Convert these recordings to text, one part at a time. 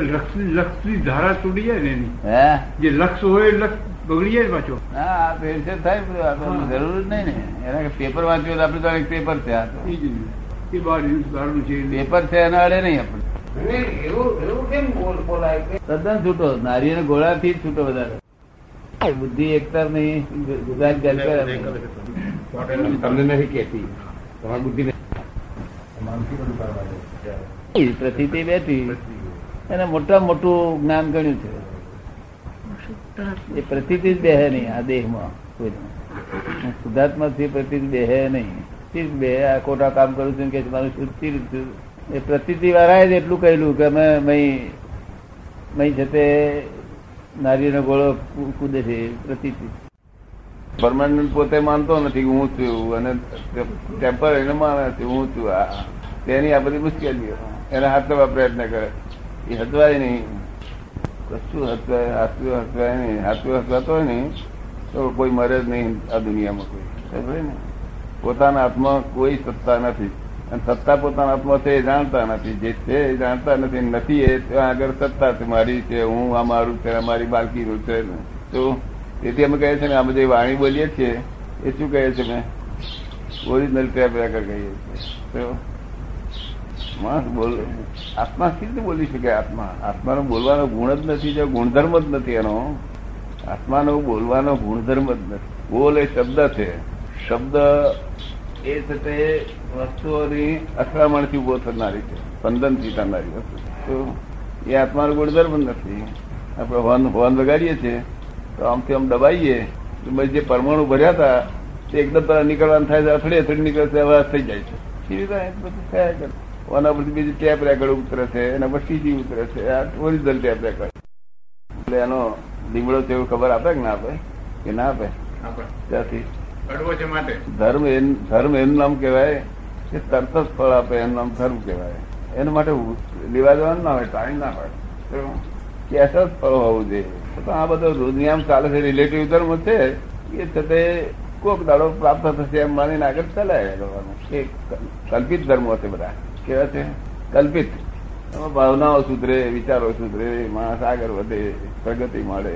લક્ષ લક્ષની ધારા તૂટી જાય ને એની. હે? જે લક્ષ હોય લક્ષ બગડી જાય પાછો. હા ફેરફેર થાય બધું જરૂર જ નહીં ને. એના પેપર વાંચ્યું તો આપણે તો પેપર છે આ એ ને. પેપર છે એના અડે નહીં આપણે. એવું એવું કેમ બોલ બોલાય કે? તદ્દન છૂટો. નારિયેળ ગોળાથી જ છૂટો વધારે. બુદ્ધિ એકતર નહીં. ગુજરાત તમને નથી કેતી તમારી બુદ્ધિ પ્રતિતિ બેઠી. એને મોટા મોટું જ્ઞાન ગણ્યું છે. એ પ્રતિતિ જ બેહે નહીં આ દેહમાં કોઈ શુદ્ધાત્મા થી પ્રતિતિ બેહે નહીં. શી બે આ ખોટા કામ કરું છું કે મારું શુદ્ધિ? એ પ્રતિતિ વાળાએ જ એટલું કહેલું કે અમે મય મય છે તે નારીનો ગોળો કૂદે છે પ્રતિતિ પરમાનન્ટ પોતે માનતો નથી હું છું અને ટેમ્પરરી માને છે, હું છું. આ, તેની આ બધી મુશ્કેલીઓ. એને હાથમાં પ્રયત્ન કરે. એ હતવાય નહીં કશું હતવાય હાથું હતવાય નહીં હાથું હતવાતો હોય ને, તો કોઈ મરે જ નહીં આ દુનિયામાં કોઈ. સમજ્યો ને. પોતાના હાથમાં કોઈ સત્તા નથી. અને સત્તા પોતાના હાથમાં છે એ જાણતા નથી. જે છે એ જાણતા નથી નથી એ ત્યાં આગળ સત્તા છે. મારી છે, હું, આ મારું છે, મારી બાલકીનું છે. તો તેથી અમે કહીએ છીએ ને, આ જે વાણી બોલીએ છીએ. એ શું કહે છે મેં ઓરિજિનલ ટેપ રેકર કહીએ છીએ. તો માણસ બોલ આત્મા કેવી રીતે બોલી શકે આત્મા? આત્માનો બોલવાનો ગુણ જ નથી જો ગુણધર્મ જ નથી એનો. આત્માનો બોલવાનો ગુણધર્મ જ નથી. બોલ એ શબ્દ છે. શબ્દ એ છે તે વસ્તુઓની અથડામણથી ઊભો થનારી છે. સ્પંદનથી થનારી વસ્તુ તો એ આત્માનો ગુણધર્મ નથી. આપણે હોર્ન હોર્ન વગાડીએ છીએ, તો આમથી આમ દબાઈએ. તો જે પરમાણુ ભર્યા હતા, તે એકદમ નીકળવાનું થાય છે, અથડી અથડી નીકળે છે અવાજ થઈ જાય છે. એ રીતે થયા કરે? ઓના પરથી બીજી ટેપ રેકર્ડ ઉતરે છે એના પર સીજી ઉતરે છે. આ ઓરિજિનલ ટેપ રેકર્ડ એટલે એનો લીમડો છે એવું ખબર આપે કે ના આપે? કે ના આપે? ત્યાંથી. ધર્મ એન- ધર્મ એનું નામ કહેવાય કે તરત જ ફળ આપે એનું નામ ધર્મ કહેવાય. એના માટે લેવા જવાનું ના હોય ટાઈમ ના હોય. કેસ જ ફળ હોવું જોઈએ. તો આ બધો નિયમ ચાલે છે રિલેટિવ ધર્મ છે એ છતાં કોક દાડો પ્રાપ્ત થશે એમ માનીને આગળ એ ક- કલ્પિત ધર્મો છે બધા. કેવા છે કલ્પિત. ભાવનાઓ સુધરે, વિચારો સુધરે, માણસ આગળ વધે, પ્રગતિ મળે,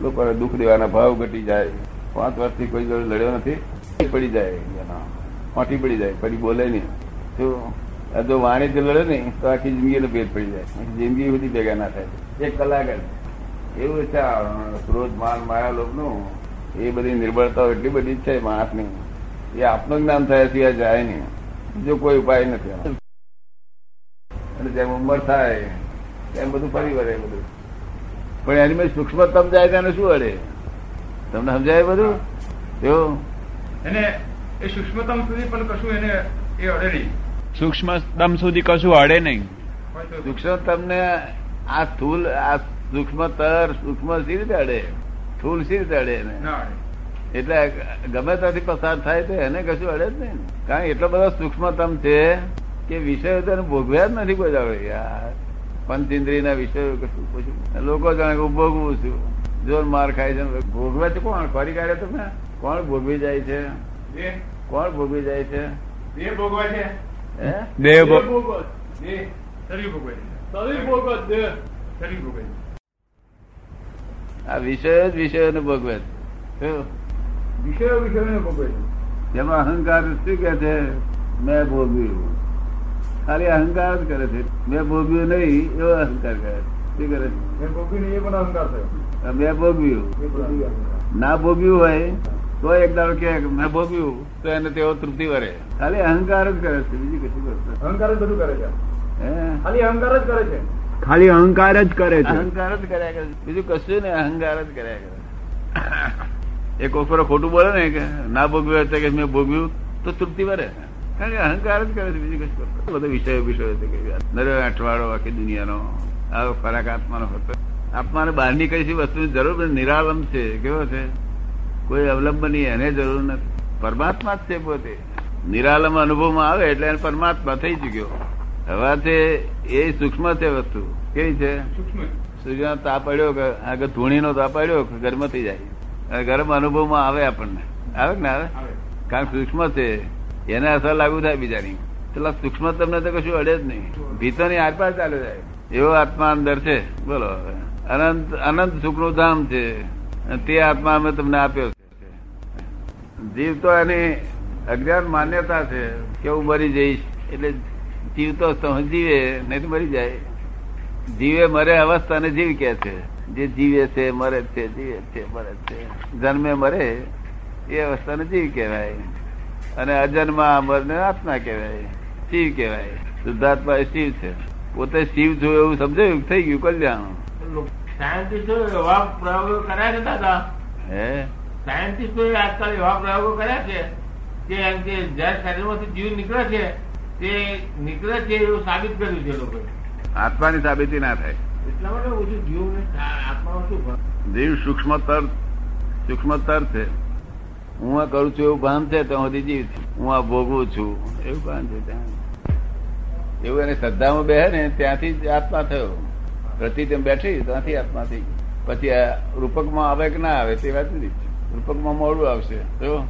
લોકોને દુઃખ દેવાના ભાવ ઘટી જાય. પાંચ વર્ષથી કોઈ જોડે લડ્યો નથી પડી જાય ફાંટી પડી જાય પડી બોલે નહીં. તો આ જો વાણીથી લડે નહીં તો આખી જિંદગીનો ભેદ પડી જાય. જિંદગી બધી ભેગા ના થાય. એક કલાક જ. એવું છે આ ક્રોધ, માન, માયા લોભનું એ બધી નિર્બળતાઓ એટલી બધી છે માણસની. એ આપનું જ્ઞાન થયા સિવાય જાય નહીં. જો કોઈ ઉપાય નથી. અને જેમ ઉંમર થાય એમ બધું ફરી વળે બધું. પણ એની મેં સૂક્ષ્મતમ જાય તેને શું અડે? તમને સમજાય બધું? એવું? એને એ સૂક્ષ્મતમ સુધી પણ કશું એને એ અડે નહીં. સૂક્ષ્મતમ સુધી કશું અડે નહીં. સૂક્ષ્મતમ ને આ સ્થૂલ આ સૂક્ષ્મતર સૂક્ષ્મ સી રીતે અડે. સ્થૂલ સી રીતે અડે એને. એટલે ગમે ત્યાંથી પસાર થાય તો એને કશું અડે જ નહીં. કારણ કે એટલો બધો સૂક્ષ્મતમ છે કે વિષયો તને ભોગવ્યા જ નથી કોઈ દાડો યાર. પંચેન્દ્રિય ના વિષયો કશું પૂછ્યું લોકો જાણે કે ભોગવું છું. જોર માર ખાય છે ભોગવે છે કોણ? ફરી કાઢે તમે કોણ ભોગવી જાય છે? કોણ ભોગવી જાય છે? ભોગવા શરીર ભોગવે શરીર દેહ શરીર ભોગવે છે. આ વિષયો જ વિષયોને ભોગવે છે? વિષયો વિષયોને ભોગવે છે. જેમાં અહંકાર શું કે છે? મેં ભોગવ્યું. ખાલી અહંકાર જ કરે છે. મેં ભોગ્યું નહીં એવો અહંકાર કરે છે. શું કરે એ છે. મેં એ અહંકાર. ના ભોગ્યું હોય તો એક દાડો કે મેં ભોગ્યું તો એને તેઓ તૃપ્તિ વરે. ખાલી અહંકાર જ કરે છે. બીજું કશું કરતો અહંકાર જ બધું કરે છે. હે? ખાલી અહંકાર જ કરે છે. ખાલી અહંકાર જ કરે છે. અહંકાર જ કર્યા કરે બીજું કશું ને અહંકાર જ કર્યા કરે એક ઓફરો ખોટું બોલે ને કે ના ભોગવ્યું હોય કે મેં ભોગવ્યું તો તૃપ્તિ વરે. અહંકાર જ કરે છે બીજું કશું કરતો બધો વિષયો વિષયો છે અઠવાડો આખી દુનિયાનો. આવો ખોરાક આત્માનો હતો. આત્માને બહારની કઈ વસ્તુની જરૂર નિરાલંબ છે કેવો છે? કોઈ અવલંબની એને જરૂર નથી. પરમાત્મા જ છે પોતે. નિરાલમ અનુભવમાં આવે એટલે એને પરમાત્મા થઈ ચુક્યો. હવે તે એ સૂક્ષ્મ છે વસ્તુ. કેવી છે? સૂક્ષ્મ. સૂર્યનો તાપ પડ્યો કે આગળ ધૂણીનો તાપ પડ્યો કે ગરમ થઈ જાય? ગરમ અનુભવમાં આવે આપણને. આવે કે ના આવે? આવે. કારણ સૂક્ષ્મ છે. એને અસર લાગુ થાય બીજાની. પેલા સૂક્ષ્મ તમને તો કશું અડે જ નહીં. ભીતરની આરપાર ચાલે જાય એવો આત્મા અંદર છે. બોલો. અનંત અનંત સુખનું ધામ છે. તે આત્મા અમે તમને આપ્યો છે. જીવ તો એની અજ્ઞાન માન્યતા છે કે હું મરી જઈશ. એટલે જીવ તો સહ જીવે, નહીં મરી જાય. જીવે મરે અવસ્થાને જીવ કે છે. જે જીવે છે, મરે છે, જીવે છે, મરે છે. જન્મે મરે, એ અવસ્થાને જીવ કહેવાય. અને અજન્મા અમરને આત્મા કહેવાય શિવ કહેવાય. શુદ્ધાત્મા એ શિવ છે. પોતે શિવ છું એવું સમજાયું? થઈ ગયું કલ્યાણ. સાયન્ટિસ્ટો એવા પ્રયોગો કર્યા છે દાદા. હે? સાયન્ટિસ્ટો આજકાલ એવા પ્રયોગો કર્યા છે કે એમ કે જ્યારે શરીરમાંથી જીવ નીકળે છે તે નીકળે છે એવું સાબિત કર્યું છે લોકોએ. આત્માની સાબિતી ના થાય. એટલા માટે ઓછું જીવને આત્મામાં શું જીવ સૂક્ષ્મતર સૂક્ષ્મતર છે. હું આ કરું છું એવું ભાન છે તો સુધી જીવ હું આ ભોગવું છું. એવું ભાન છે ત્યાં એવું એને શ્રદ્ધામાં બેહે ને ત્યાંથી જ આત્મા થયો. પ્રતિ તેમ બેઠી ત્યાંથી આત્મા થઈ પછી આ રૂપકમાં આવે કે ના આવે તે વાત નથી. રૂપકમાં મોડું આવશે. જો.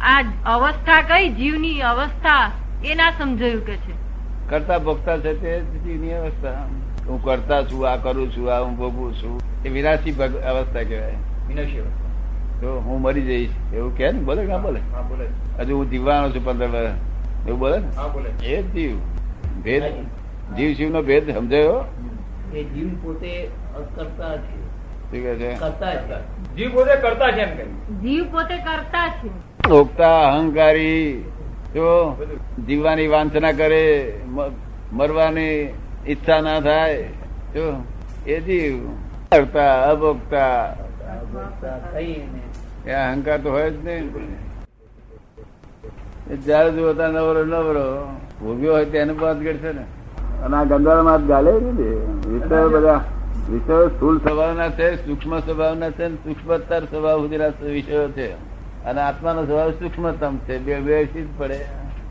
આ અવસ્થા કઈ? જીવની અવસ્થા એ ના સમજાયું કે છે. કરતા ભોગતા છે તે જીવની અવસ્થા. હું કરતા છું આ કરું છું આ હું ભોગવું છું. એ વિરાશી ભગ- અવસ્થા કહેવાય. વિનાશી અવસ્થા. હું મરી જઈશ. એવું કે ને? બોલે ના બોલે? હજુ હું જીવવાનો છું પંદર વર્ષ એવું બોલે ને? એ જ જીવ. ભેદ. જીવ શિવ નો ભેદ સમજાયો? એ જીવ પોતે કરતા છે. શું કહે છે? કરતા છે. જીવ પોતે કરતા છે જીવ પોતે કરતા છે. ભોગતા અહંકારી. જો જીવવાની વાંચના કરે મરવાની ઈચ્છા ના થાય જો એ જીવ. કરતા અભોગતા. થઈને એ અહંકાર તો હોય જ નહીં. એ જયારે જોતા નવરો નવરો. ભોગ્યો હોય તેને બાદ છે ને. અને આ ગંગાળમાં ગાલે ને. વિષયો બધા વિષયો સ્થૂળ સ્વભાવના છે સૂક્ષ્મ સ્વભાવના છે સૂક્ષ્મતર સ્વભાવ સુધીના વિષયો છે. અને આત્માનો સ્વભાવ સૂક્ષ્મતમ છે. બે વ્યવસ્થિત પડે.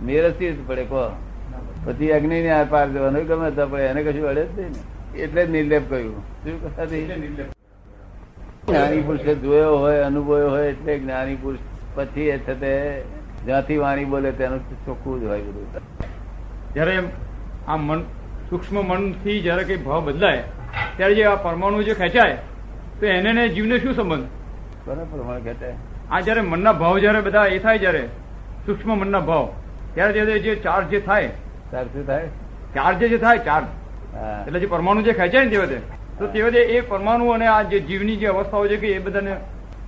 મેરસી જ પડે કહો. પછી અગ્નિ ને પાર જવાનું. ગમે તો પડે. એને કશું અડે જ નહીં ને. એટલે જ નિર્લેપ કહ્યું શું કથાથી જ્ઞાની પુરુષે જોયો હોય અનુભવ્યો હોય એટલે જ્ઞાની પુરુષ પછી એ છે તે જ્યાંથી વાણી બોલે તેનું ચોખ્ખું જ હોય બધું. જયારે આ મન સૂક્ષ્મ મનથી જયારે કઈ ભાવ બદલાય ત્યારે જે આ પરમાણુ જે ખેંચાય તો એને ને જીવને શું સંબંધ? બરાબર પ્રમાણે કહેતા આ જયારે મનના ભાવ જયારે બધા એ થાય જયારે સૂક્ષ્મ મનના ભાવ ત્યારે જ્યારે જે ચાર્જ જે થાય ચાર્જ થાય? ચાર્જ જે થાય ચાર્જ. એટલે જે પરમાણુ જે ખેંચાય ને તે વખતે તો તે બધે એ પરમાણુ અને આ જે જીવની જે અવસ્થાઓ છે કે એ બધાને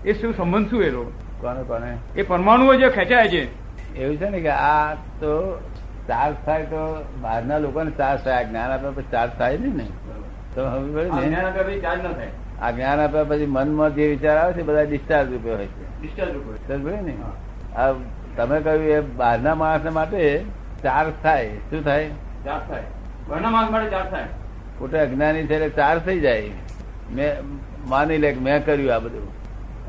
એ શું સંબંધ શું એ લોકો? કોને કોને? એ પરમાણુઓ જે ખેંચાય છે. એવું છે ને કે આ તો ચાર્જ થાય તો બહારના લોકોને ચાર્જ થાય જ્ઞાન આપ્યા પછી ચાર્જ થાય નહીં. ને તો હવે આ જ્ઞાન આપ્યા પછી મનમાં જે વિચાર આવે છે બધા ડિસ્ચાર્જ રૂપે હોય છે. ડિસ્ચાર્જ રૂપે ને? આ તમે કહ્યું એ બહારના માણસ માટે ચાર્જ થાય. શું થાય? ચાર્જ થાય. બહારના માણસ માટે ચાર્જ થાય. પોતે અજ્ઞાની છે એટલે ચાર થઈ જાય. મેં માની લે કે મેં કર્યું આ બધું.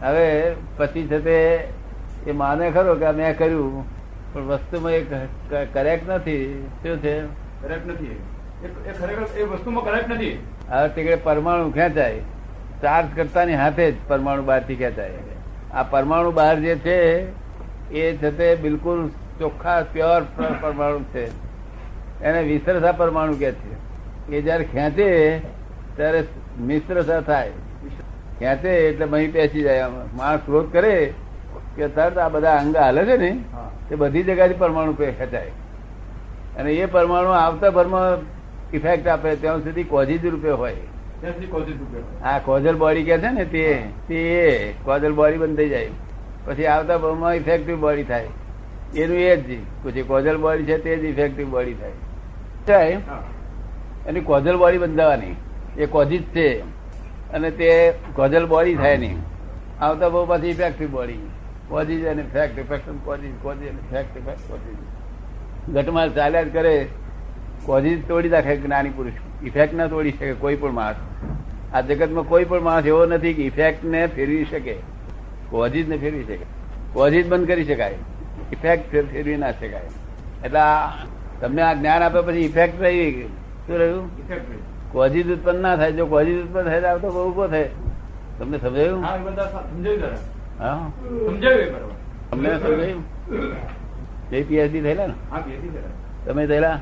હવે પછી છે તે એ માને ખરો કે મેં કર્યું પણ વસ્તુમાં એ કરેક્ટ નથી. શું છે? કરેક્ટ નથી. એ- એ ખરેખર એ વસ્તુમાં કરેક્ટ નથી. હવે તે પરમાણુ ખેંચાય. ચાર્જ કરતાની હાથે જ પરમાણુ બહારથી ખેંચાય. આ પરમાણુ બહાર જે છે એ છે તે બિલકુલ ચોખ્ખા પ્યોર પરમાણુ છે. એને વિસરસા પરમાણુ કે છે. એ જયારે ખેંચે ત્યારે મિશ્ર થાય. ખેંચે એટલે મહી પેસી જાય. માણસ ક્રોધ કરે કે તરત આ બધા અંગ હાલે છે ને તે બધી જગ્યાથી પરમાણુ ખેંચાય. અને એ પરમાણુ આવતા ભરમાં ઇફેક્ટ આપે. ત્યાં સુધી કોઝિજ રૂપે હોય. ત્યાં સુધી કોશિશ રૂપે આ કોઝલ બોડી કે છે ને તે તે કોઝલ બોડી બંધ થઈ જાય. પછી આવતા ભરમાં ઇફેક્ટિવ બોડી થાય. એનું એ જ પછી કોઝલ બોડી છે તે જ ઇફેક્ટિવ બોડી થાય. થાય. એની કોઝલ બોડી બંધાવાની. એ કોઝિજ છે. અને તે કોઝલ બોડી થાય નહીં. આવતા બહુ પાછી ઇફેક્ટિવ બોડી કોઝિજ અને ફેક્ટ ઇફેક્ટ કોઝિજ કોઝિજ અને ફેક્ટ ઇફેક્ટ કોઝિજ ઘટમાં ચાલ્યા જ કરે. કોઝિજ તોડી નાખે જ્ઞાની પુરુષ. ઇફેક્ટ ના તોડી શકે કોઈ પણ માણસ. આ જગતમાં કોઈ પણ માણસ એવો નથી કે ઇફેક્ટ ને ફેરવી શકે. કોઝિજ ને ફેરવી શકે. કોઝિજ બંધ કરી શકાય. ઇફેક્ટ ફેરવી ના શકાય. એટલે તમને આ જ્ઞાન આપ્યા પછી ઇફેક્ટ રહી શું રહ્યું? કોઝિજ ઉત્પન્ન ના થાય. જો કોઝિજ ઉત્પન્ન થાય તો આવતો બહુ ઊભો થાય. તમને સમજાયું? હા સમજાયું તમને સમજાયું? એ પીએચડી થયેલા ને. તમે થયેલા?